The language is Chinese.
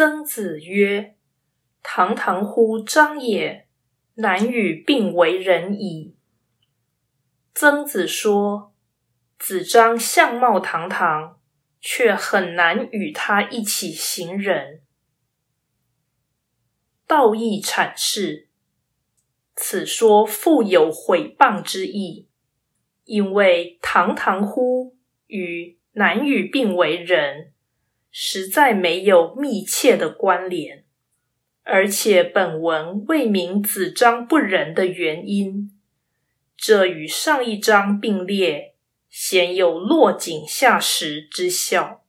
曾子曰：“堂堂乎张也，难与并为仁矣。”曾子说，子张相貌堂堂，却很难与他一起行仁。道义阐释：此说富有毁谤之意，因为“堂堂乎”与“难与并为仁”实在没有密切的关联，而且本文未明子张不仁的原因，这与上一章并列，鲜有落井下石之效。